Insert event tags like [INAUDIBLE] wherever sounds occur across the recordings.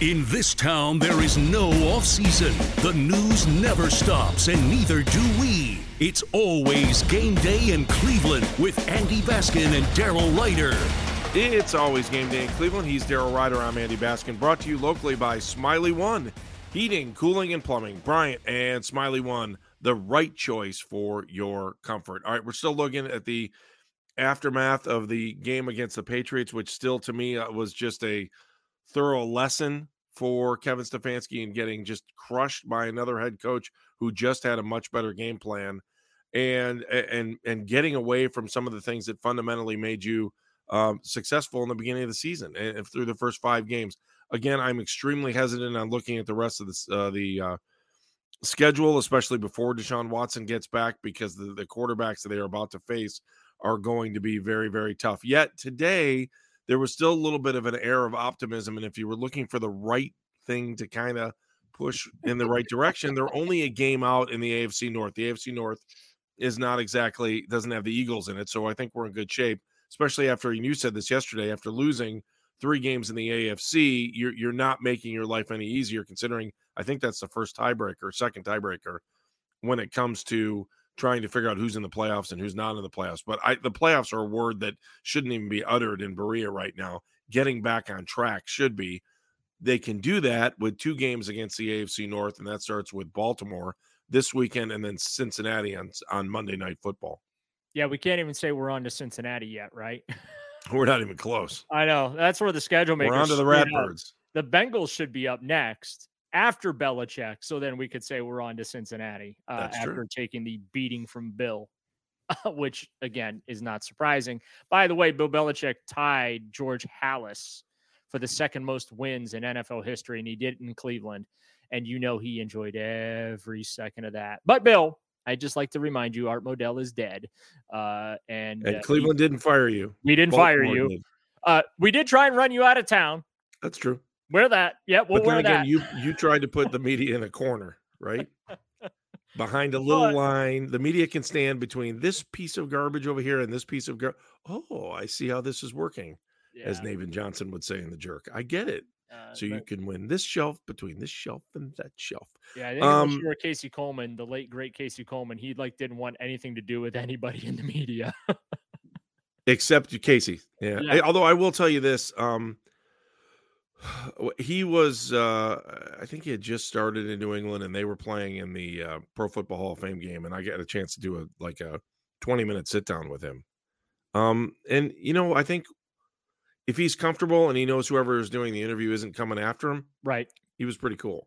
In this town, there is no off season. The news never stops, and neither do we. It's always game day in Cleveland with Andy Baskin and Daryl Ruiter. It's always game day in Cleveland. He's Daryl Ruiter. I'm Andy Baskin. Brought to you locally by Smylie One Heating, Cooling, and Plumbing. Bryant and Smylie One, the right choice for your comfort. All right, we're still looking at the aftermath of the game against the Patriots, which still to me uh, was just a thorough lesson for Kevin Stefanski in getting just crushed by another head coach who just had a much better game plan and and and getting away from some of the things that fundamentally made you um, successful in the beginning of the season and through the first five games. Again, I'm extremely hesitant on looking at the rest of this uh, the uh, schedule, especially before Deshaun Watson gets back, because the, the quarterbacks that they are about to face are going to be very very tough. Yet today there was still a little bit of an air of optimism. And if you were looking for the right thing to kind of push in the right direction, they're only a game out in the AFC North. The AFC North is not exactly doesn't have the Eagles in it, so I think we're in good shape. Especially after you said this yesterday, after losing three games in the AFC, you're you're not making your life any easier. Considering I think that's the first tiebreaker, second tiebreaker, when it comes to trying to figure out who's in the playoffs and who's not in the playoffs. But I, the playoffs are a word that shouldn't even be uttered in Berea right now. Getting back on track should be. They can do that with two games against the AFC North, and that starts with Baltimore this weekend and then Cincinnati on, on Monday Night Football. Yeah, we can't even say we're on to Cincinnati yet, right? [LAUGHS] We're not even close. I know. That's where the schedule makers. We're on to the Ratbirds. The Bengals should be up next after Belichick. So then we could say we're on to Cincinnati uh, after true. taking the beating from Bill, [LAUGHS] which again is not surprising. By the way, Bill Belichick tied George Halas for the second most wins in NFL history, and he did it in Cleveland. And you know he enjoyed every second of that. But Bill, I just like to remind you, Art Modell is dead, uh, and, And uh, Cleveland didn't fire you. we didn't fire you. did. Uh, we did try and run you out of town. That's true. Wear that. Yeah, we'll but wear then again, that. you you tried to put the media in a corner, right? [LAUGHS] Behind a little But- line, the media can stand between this piece of garbage over here and this piece of gar. Oh, I see how this is working, as Yeah, Navin Johnson would say in the jerk. I get it. uh, So you can win this shelf between this shelf and that shelf. Yeah, I think Um, were Casey Coleman, the late great Casey Coleman, he like didn't want anything to do with [LAUGHS] anybody in the media. except you, Casey. Yeah. Yeah. Although I will tell you this, um, he was, uh, I think he had just started in New England, and they were playing in the uh, Pro Football Hall of Fame game, and I got a chance to do a like a twenty minute sit down with him. Um, and you know, I think if he's comfortable and he knows whoever is doing the interview isn't coming after him, right. he was pretty cool.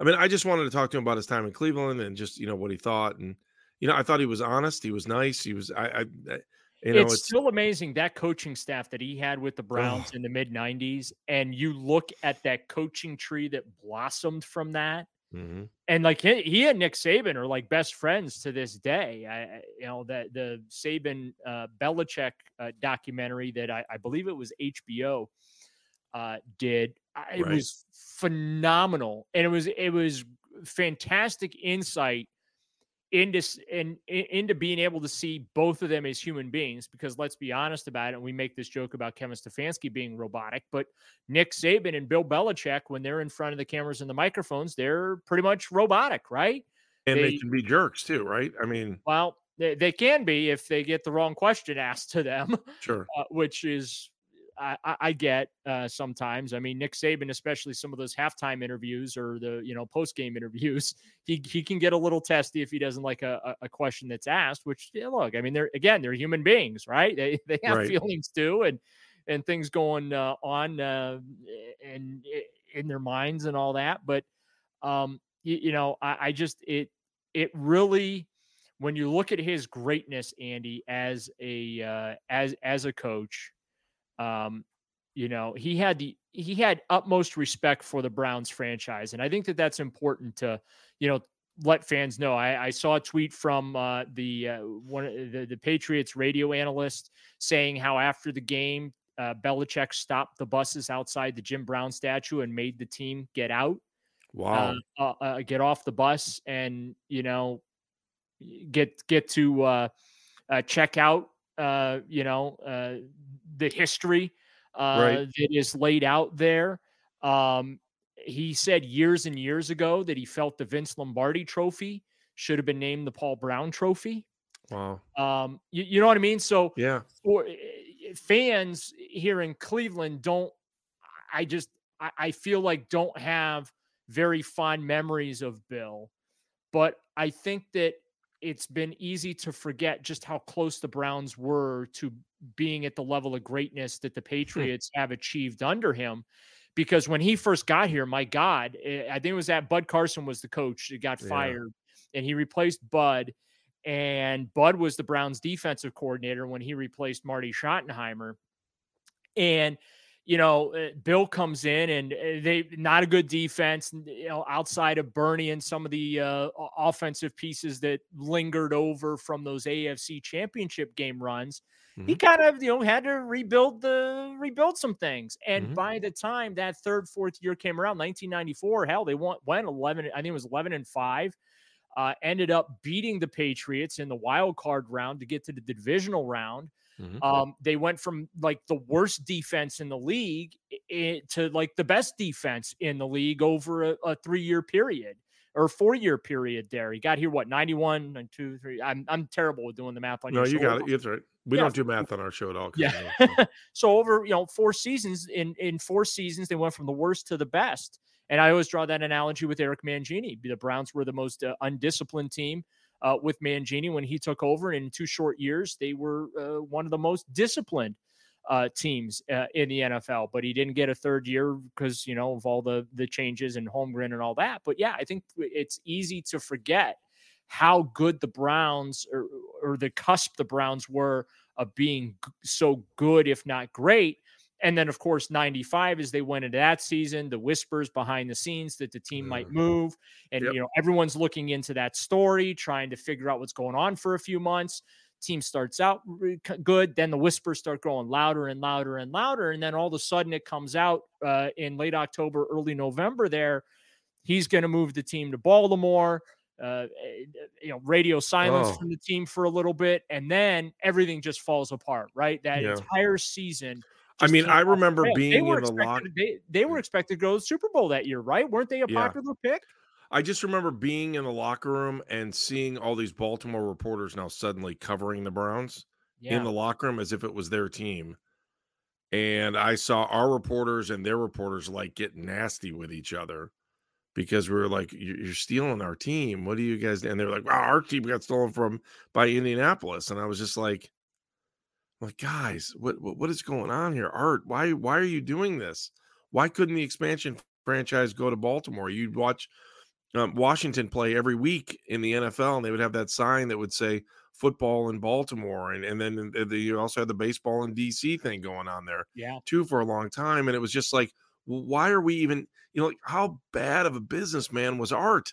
I mean, I just wanted to talk to him about his time in Cleveland and just you know what he thought, and you know, I thought he was honest, he was nice, he was. I, I, I You know, it's, it's, still amazing that coaching staff that he had with the Browns in the mid 90s. And you look at that coaching tree that blossomed from that. Mhm. And like he, he and Nick Saban are like best friends to this day. I, I- you know, that the Saban uh, Belichick uh, documentary that I, I believe it was HBO uh, did. I, it Right. was phenomenal, and it was it was fantastic insight into in- into being able to see both of them as human beings. Because let's be honest about it, and we make this joke about Kevin Stefanski being robotic, but Nick Saban and Bill Belichick, when they're in front of the cameras and the microphones, they're pretty much robotic, right? and they, they- can be jerks too, right? I mean, Well, they, they can be if they get the wrong question asked to them. sure. [LAUGHS] uh, which is I, I- get uh, sometimes. I mean, Nick Saban, especially some of those halftime interviews or the you know post game [LAUGHS] interviews, he he can get a little testy if he doesn't like a, a- a question that's asked. Which yeah, look, I mean, they're again they're human beings, right? They they have Right. feelings too, and and things going uh, on uh, and in their minds and all that. But um, you, you know, I, I just it it really when you look at his greatness, Andy, as a uh, as as a coach, um, you know, he had the he had utmost respect for the Browns franchise, and I think that that's important to you know let fans know. I, I saw a tweet from uh, the uh, one of the, the Patriots radio analyst saying how after the game, uh, Belichick stopped the buses outside the Jim Brown statue and made the team get out Wow. uh, uh, uh, get off the bus and you know get get to uh, uh, check out uh, you know uh, the history uh, Right. that is laid out there. Um, he said years and years ago that he felt the Vince Lombardi Trophy should have been named the Paul Brown Trophy. wow. Um, you, you know what I mean? So Yeah. for eh, fans here in Cleveland don't I just I, I feel like don't have very fond memories of Bill. But I think that it's been easy to forget just how close the Browns were to being at the level of greatness that the Patriots have achieved under him. Because when he first got here, my God, eh, I think it was that Bud Carson was the coach that got Yeah. fired, and he replaced Bud and Bud was the Browns defensive coordinator when he replaced Marty Schottenheimer. And you know, uh, Bill comes in and uh, they not a good defense. You know, outside of Bernie and some of the uh, offensive pieces that lingered over from those AFC Championship game runs, he Mhm. kind of you know had to rebuild the rebuild some things. And Mhm. by the time that third, fourth year came around, 1994, hell, they went went 11. I think it was 11 and five uh, ended up beating the Patriots in the wild card round to get to the divisional round. Mhm. Um, they went from like the worst defense in the league to like the best defense in the league over a, a three year period or four year period. There, he got here what 91 and two, three. I'm I'm terrible with doing the math on No, you got it. That's right. We Yeah. don't do math on our show at all. Yeah. [LAUGHS] so over you know four seasons in in four seasons they went from the worst to the best and i always draw that analogy with eric mangini the browns were the most uh, undisciplined team uh, with mangini when he took over in two short years they were uh, one of the most disciplined uh, teams uh, in the nfl but he didn't get a third year because you know of all the the changes and Holmgren and all that but yeah i think it's easy to forget how good the browns or, or the cusp the browns were of being so good, if not great. And then, of course, 95 as they went into that season, the whispers behind the scenes that the team might Mhm. move. And, Yep. you know, everyone's looking into that story, trying to figure out what's going on for a few months. Team starts out good. Then the whispers start growing louder and louder and louder. And then all of a sudden it comes out uh, in late October, early November there. He's going to move the team to Baltimore. Uh, eh, you know, radio silence Oh. from the team for a little bit, and then everything just falls apart. Right, that Yeah. entire season. I mean, I remember being in the locker. They, they were expected to go to the Super Bowl that year, right? Weren't they a Yeah. popular pick? I just remember being in the locker room and seeing all these Baltimore reporters now suddenly covering the Browns in the locker room as if it was their team. And I saw our reporters and their reporters like get nasty with each other because we were like, "You- "You're stealing our team. What do you guys?" And they're like, "Wow, our team got stolen from by Indianapolis." And I was just like, "Like guys, what what, what is going on here? Art, why why are you doing this? Why couldn't the expansion franchise go to Baltimore? You'd watch um, Washington play every week in the NFL, and they would have that sign that would say football in Baltimore, and and then the, you also had the baseball in DC thing going on there, yeah, too, for a long time, and it was just like, well, why are we even, you know, like, how bad of a businessman was Art?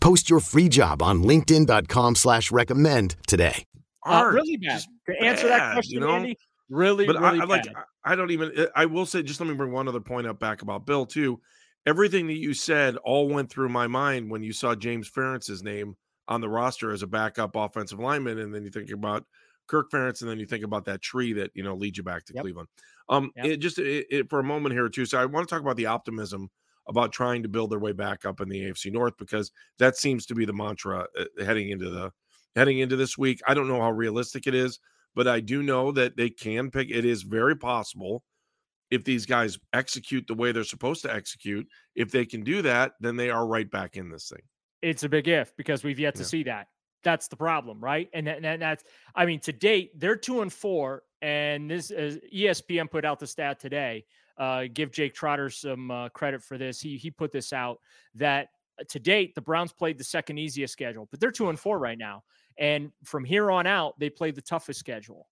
Post your free job on LinkedIn.com slash recommend today. Uh, really bad. To answer bad, that question, you know? Andy, really, but really I, I like I don't even eh, I will say just let me bring one other point up back about Bill too. Everything that you said all went through my mind when you saw James Ferentz's name on the roster as a backup offensive lineman, and then you think about Kirk Ferentz, and then you think about that tree that you know leads you back to yep. Cleveland. Um, yep. it just it, it, for a moment here too. So I want to talk about the optimism about trying to build their way back up in the AFC North because that seems to be the mantra uh, heading into the heading into this week. I don't know how realistic it is, but I do know that they can pick. It is very possible if these guys execute the way they're supposed to execute. If they can do that, then they are right back in this thing it's a big if because we've yet to yeah. see that. That's the problem, right? And, that, and that's, I mean, to date, they're two and four. And this is ESPN put out the stat today. Uh, give Jake Trotter some uh, credit for this. He he put this out that uh, to date the Browns played the second easiest schedule, but they're two and four right now. And from here on out, they play the toughest schedule.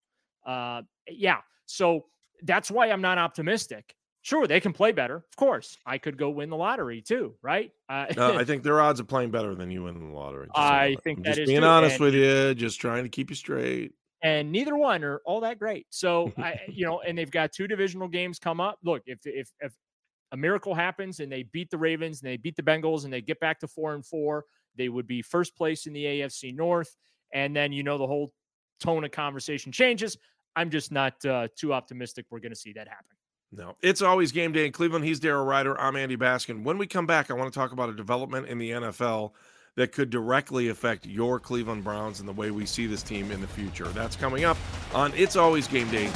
Uh, yeah, so that's why I'm not optimistic. Sure, they can play better. Of course, I could go win the lottery too, right? Uh, no, I [LAUGHS] think their odds of playing better than you winning the lottery. I think I'm that just is being honest and, with you, just trying to keep you straight. And neither one are all that great. So [LAUGHS] I, you know, and they've got two divisional games come up. Look, if if if a miracle happens and they beat the Ravens and they beat the Bengals and they get back to four and four, they would be first place in the AFC North. And then you know the whole tone of conversation changes. I'm just not uh, too optimistic we're going to see that happen. No, it's always game day in Cleveland. He's Daryl Ruiter. I'm Andy Baskin. When we come back, I want to talk about a development in the NFL that could directly affect your Cleveland Browns and the way we see this team in the future. That's coming up on It's Always Game Day.